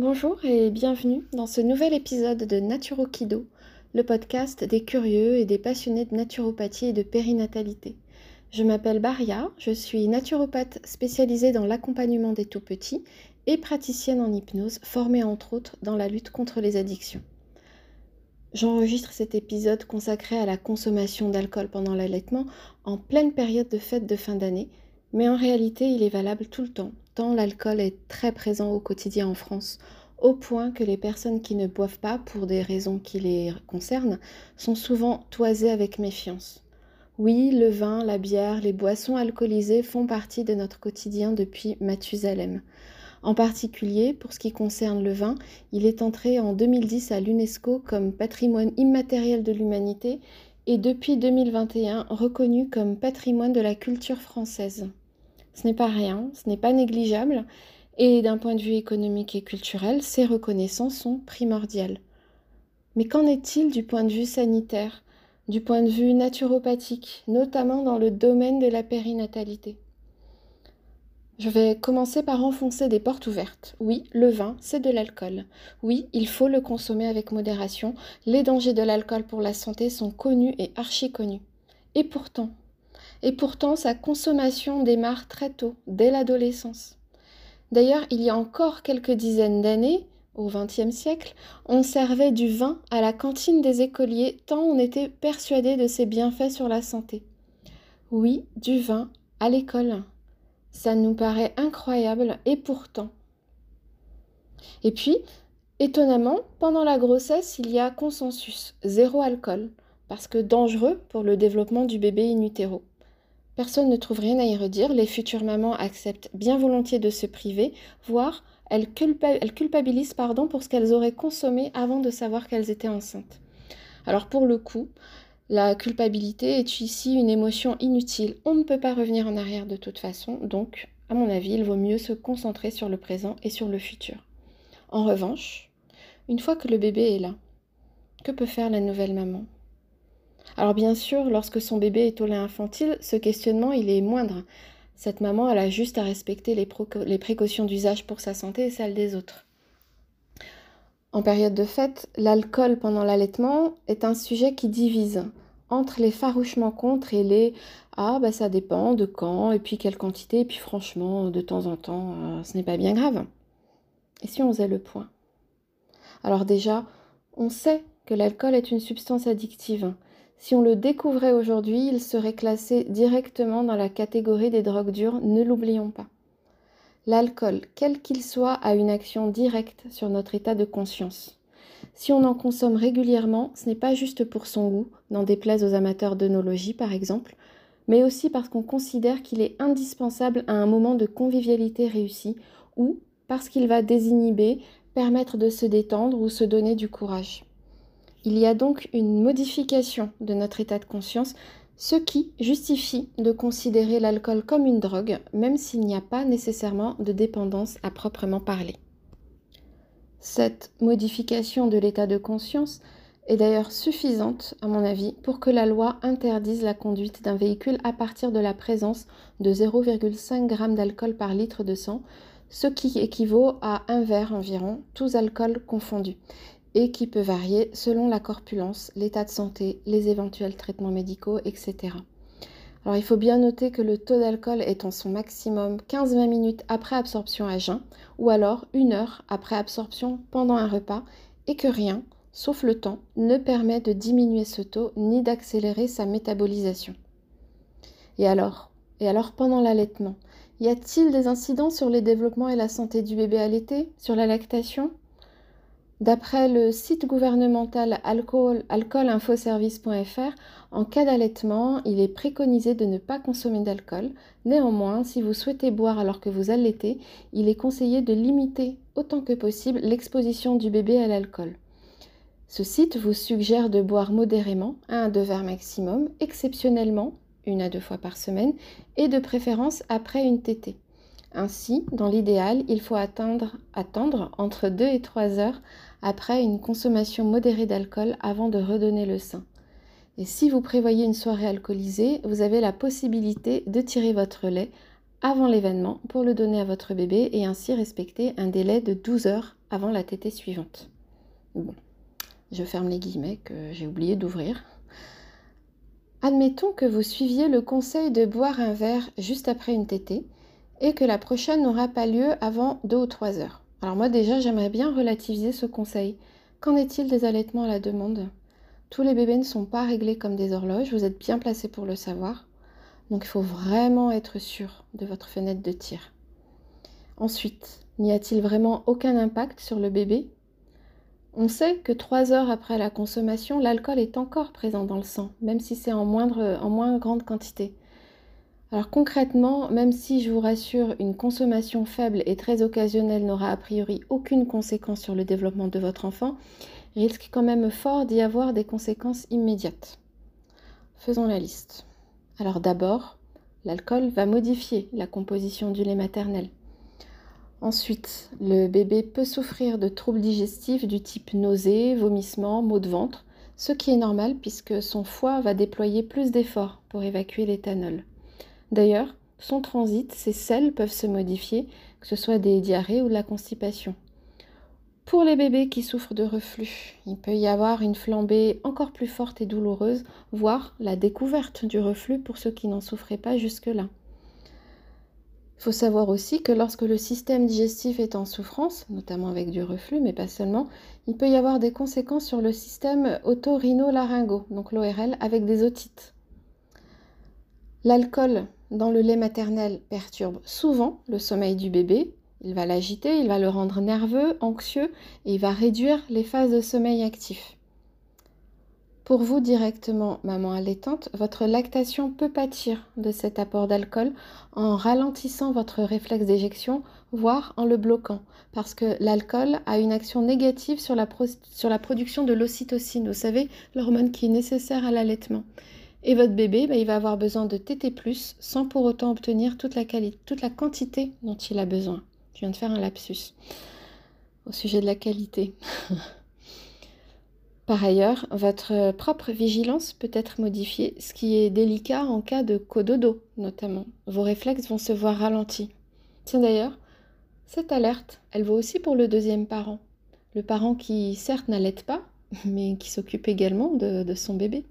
Bonjour, et bienvenue dans ce nouvel épisode de Naturokido, le podcast des curieux et des passionnés de naturopathie et de périnatalité. Je m'appelle Baria, je suis naturopathe spécialisée dans l'accompagnement des tout-petits et praticienne en hypnose, formée entre autres dans la lutte contre les addictions. J'enregistre cet épisode consacré à la consommation d'alcool pendant l'allaitement en pleine période de fête de fin d'année, mais en réalité il est valable tout le temps, tant l'alcool est très présent au quotidien en France, au point que les personnes qui ne boivent pas pour des raisons qui les concernent sont souvent toisées avec méfiance. Oui, le vin, la bière, les boissons alcoolisées font partie de notre quotidien depuis Mathusalem. En particulier, pour ce qui concerne le vin, il est entré en 2010 à l'UNESCO comme patrimoine immatériel de l'humanité et depuis 2021 reconnu comme patrimoine de la culture française. Ce n'est pas rien, ce n'est pas négligeable, et d'un point de vue économique et culturel, ces reconnaissances sont primordiales. Mais qu'en est-il du point de vue sanitaire, du point de vue naturopathique, notamment dans le domaine de la périnatalité? Je vais commencer par enfoncer des portes ouvertes. Oui, le vin, c'est de l'alcool. Oui, il faut le consommer avec modération. Les dangers de l'alcool pour la santé sont connus et archi connus. Et pourtant, et pourtant sa consommation démarre très tôt, dès l'adolescence. D'ailleurs, il y a encore quelques dizaines d'années, au XXe siècle, on servait du vin à la cantine des écoliers tant on était persuadé de ses bienfaits sur la santé. Oui, du vin à l'école. Ça nous paraît incroyable et pourtant. Et puis, étonnamment, pendant la grossesse, il y a consensus, zéro alcool, parce que dangereux pour le développement du bébé in utero. Personne ne trouve rien à y redire, les futures mamans acceptent bien volontiers de se priver, voire elles, culpabilisent pardon, pour ce qu'elles auraient consommé avant de savoir qu'elles étaient enceintes. Alors pour le coup, la culpabilité est ici une émotion inutile. On ne peut pas revenir en arrière de toute façon, donc, à mon avis, il vaut mieux se concentrer sur le présent et sur le futur. En revanche, une fois que le bébé est là, que peut faire la nouvelle maman? Alors bien sûr, lorsque son bébé est au lait infantile, ce questionnement, il est moindre. Cette maman, elle a juste à respecter les, précautions d'usage pour sa santé et celle des autres. En période de fête, l'alcool pendant l'allaitement est un sujet qui divise entre les farouchement contre et les ah bah ça dépend de quand et puis quelle quantité et puis franchement de temps en temps euh, ce n'est pas bien grave. Et si on faisait le point? Alors déjà, on sait que l'alcool est une substance addictive. Si on le découvrait aujourd'hui, il serait classé directement dans la catégorie des drogues dures, ne l'oublions pas. L'alcool, quel qu'il soit, a une action directe sur notre état de conscience. Si on en consomme régulièrement, ce n'est pas juste pour son goût, n'en déplaise aux amateurs d'œnologie par exemple, mais aussi parce qu'on considère qu'il est indispensable à un moment de convivialité réussi ou parce qu'il va désinhiber, permettre de se détendre ou se donner du courage. Il y a donc une modification de notre état de conscience ce qui justifie de considérer l'alcool comme une drogue, même s'il n'y a pas nécessairement de dépendance à proprement parler. Cette modification de l'état de conscience est d'ailleurs suffisante, à mon avis, pour que la loi interdise la conduite d'un véhicule à partir de la présence de 0,5 g d'alcool par litre de sang, ce qui équivaut à un verre environ, tous alcools confondus et qui peut varier selon la corpulence, l'état de santé, les éventuels traitements médicaux, etc. Alors il faut bien noter que le taux d'alcool est en son maximum 15-20 minutes après absorption à jeun ou alors une heure après absorption pendant un repas et que rien, sauf le temps, ne permet de diminuer ce taux ni d'accélérer sa métabolisation. Et alors? Et alors pendant l'allaitement Y a-t-il des incidents sur le développement et la santé du bébé allaité Sur la lactation? D'après le site gouvernemental alcoolinfoservice.fr, en cas d'allaitement, il est préconisé de ne pas consommer d'alcool. Néanmoins, si vous souhaitez boire alors que vous allaitez, il est conseillé de limiter autant que possible l'exposition du bébé à l'alcool. Ce site vous suggère de boire modérément, un à deux verres maximum, exceptionnellement, une à deux fois par semaine, et de préférence après une tétée. Ainsi, dans l'idéal, il faut attendre, entre 2 et 3 heures après une consommation modérée d'alcool avant de redonner le sein. Et si vous prévoyez une soirée alcoolisée, vous avez la possibilité de tirer votre lait avant l'événement pour le donner à votre bébé et ainsi respecter un délai de 12 heures avant la tétée suivante. Bon, je ferme les guillemets que j'ai oublié d'ouvrir. Admettons que vous suiviez le conseil de boire un verre juste après une tétée et que la prochaine n'aura pas lieu avant 2 ou 3 heures. Alors moi déjà, j'aimerais bien relativiser ce conseil. Qu'en est-il des allaitements à la demande? Tous les bébés ne sont pas réglés comme des horloges, vous êtes bien placé pour le savoir. Donc il faut vraiment être sûr de votre fenêtre de tir. Ensuite, n'y a-t-il vraiment aucun impact sur le bébé? On sait que trois heures après la consommation, l'alcool est encore présent dans le sang, même si c'est en, moindre, en moins grande quantité. Alors concrètement, même si je vous rassure, une consommation faible et très occasionnelle n'aura a priori aucune conséquence sur le développement de votre enfant, risque quand même fort d'y avoir des conséquences immédiates. Faisons la liste. Alors d'abord, l'alcool va modifier la composition du lait maternel. Ensuite, le bébé peut souffrir de troubles digestifs du type nausées, vomissements, maux de ventre, ce qui est normal puisque son foie va déployer plus d'efforts pour évacuer l'éthanol. D'ailleurs, son transit, ses selles peuvent se modifier, que ce soit des diarrhées ou de la constipation. Pour les bébés qui souffrent de reflux, il peut y avoir une flambée encore plus forte et douloureuse, voire la découverte du reflux pour ceux qui n'en souffraient pas jusque-là. Il faut savoir aussi que lorsque le système digestif est en souffrance, notamment avec du reflux, mais pas seulement, il peut y avoir des conséquences sur le système otorhinolaryngaux, donc l'ORL, avec des otites. L'alcool dans le lait maternel perturbe souvent le sommeil du bébé, il va l'agiter, il va le rendre nerveux, anxieux et il va réduire les phases de sommeil actif. Pour vous directement, maman allaitante, votre lactation peut pâtir de cet apport d'alcool en ralentissant votre réflexe d'éjection, voire en le bloquant, parce que l'alcool a une action négative sur la, sur la production de l'ocytocine, vous savez, l'hormone qui est nécessaire à l'allaitement. Et votre bébé, bah, il va avoir besoin de TT+, sans pour autant obtenir toute la, toute la quantité dont il a besoin. Je viens de faire un lapsus au sujet de la qualité. Par ailleurs, votre propre vigilance peut être modifiée, ce qui est délicat en cas de cododo notamment. Vos réflexes vont se voir ralentis. Tiens d'ailleurs, cette alerte, elle vaut aussi pour le deuxième parent. Le parent qui certes n'allaite pas, mais qui s'occupe également de son bébé,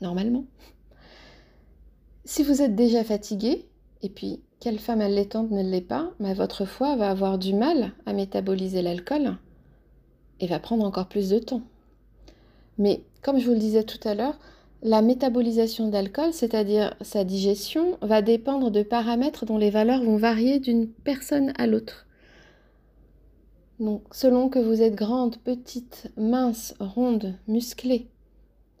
normalement. Si vous êtes déjà fatigué, et puis quelle femme allaitante ne l'est pas, votre foie va avoir du mal à métaboliser l'alcool et va prendre encore plus de temps. Mais comme je vous le disais tout à l'heure, la métabolisation d'alcool, c'est-à-dire sa digestion, va dépendre de paramètres dont les valeurs vont varier d'une personne à l'autre. Donc, selon que vous êtes grande, petite, mince, ronde, musclée,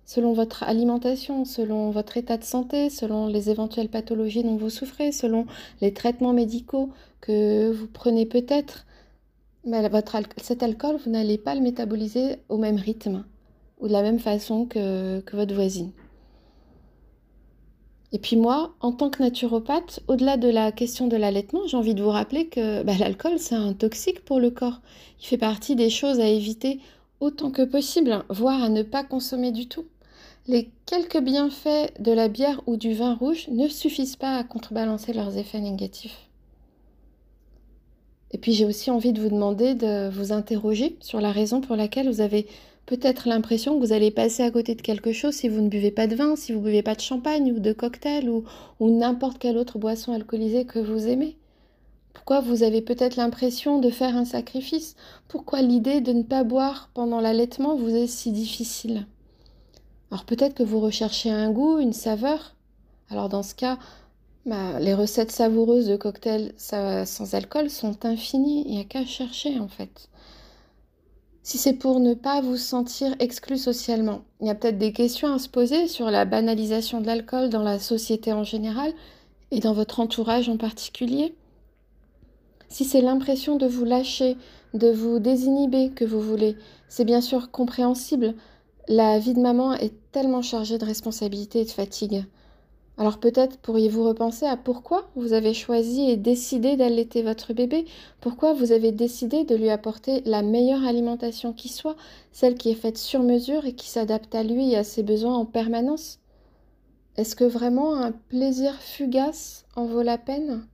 selon votre alimentation, selon votre état de santé, selon les éventuelles pathologies dont vous souffrez, selon les traitements médicaux que vous prenez peut-être, bah, cet alcool, vous n'allez pas le métaboliser au même rythme ou de la même façon que, votre voisine. Et puis moi, en tant que naturopathe, au-delà de la question de l'allaitement, j'ai envie de vous rappeler que bah, l'alcool, c'est un toxique pour le corps. Il fait partie des choses à éviter autant que possible, voire à ne pas consommer du tout les quelques bienfaits de la bière ou du vin rouge ne suffisent pas à contrebalancer leurs effets négatifs. Et puis j'ai aussi envie de vous demander de vous interroger sur la raison pour laquelle vous avez peut-être l'impression que vous allez passer à côté de quelque chose si vous ne buvez pas de vin, si vous ne buvez pas de champagne ou de cocktail ou, n'importe quelle autre boisson alcoolisée que vous aimez. Pourquoi vous avez peut-être l'impression de faire un sacrifice? Pourquoi l'idée de ne pas boire pendant l'allaitement vous est si difficile? Alors peut-être que vous recherchez un goût, une saveur. Alors dans ce cas, bah, les recettes savoureuses de cocktails sans alcool sont infinies. Il n'y a qu'à chercher en fait. Si c'est pour ne pas vous sentir exclu socialement, il y a peut-être des questions à se poser sur la banalisation de l'alcool dans la société en général et dans votre entourage en particulier. Si c'est l'impression de vous lâcher, de vous désinhiber que vous voulez, c'est bien sûr compréhensible. La vie de maman est tellement chargée de responsabilités et de fatigue. Alors peut-être pourriez-vous repenser à pourquoi vous avez choisi et décidé d'allaiter votre bébé, pourquoi vous avez décidé de lui apporter la meilleure alimentation qui soit, celle qui est faite sur mesure et qui s'adapte à lui et à ses besoins en permanence? Est-ce que vraiment un plaisir fugace en vaut la peine?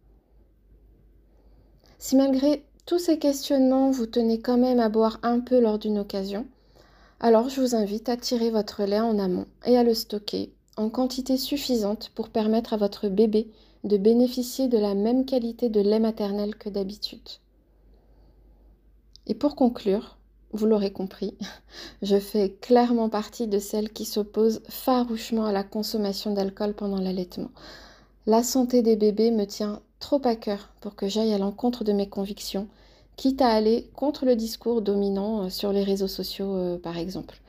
Si malgré tous ces questionnements, vous tenez quand même à boire un peu lors d'une occasion, alors je vous invite à tirer votre lait en amont et à le stocker en quantité suffisante pour permettre à votre bébé de bénéficier de la même qualité de lait maternel que d'habitude. Et pour conclure, vous l'aurez compris, je fais clairement partie de celles qui s'opposent farouchement à la consommation d'alcool pendant l'allaitement. La santé des bébés me tient trop à cœur pour que j'aille à l'encontre de mes convictions, quitte à aller contre le discours dominant euh, sur les réseaux sociaux euh, par exemple.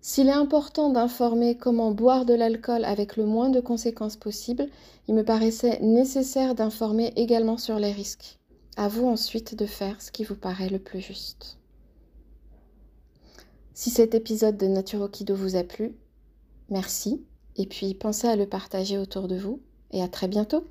S'il est important d'informer comment boire de l'alcool avec le moins de conséquences possible, il me paraissait nécessaire d'informer également sur les risques. À vous ensuite de faire ce qui vous paraît le plus juste. Si cet épisode de Nature Kido vous a plu, merci et puis pensez à le partager autour de vous et à très bientôt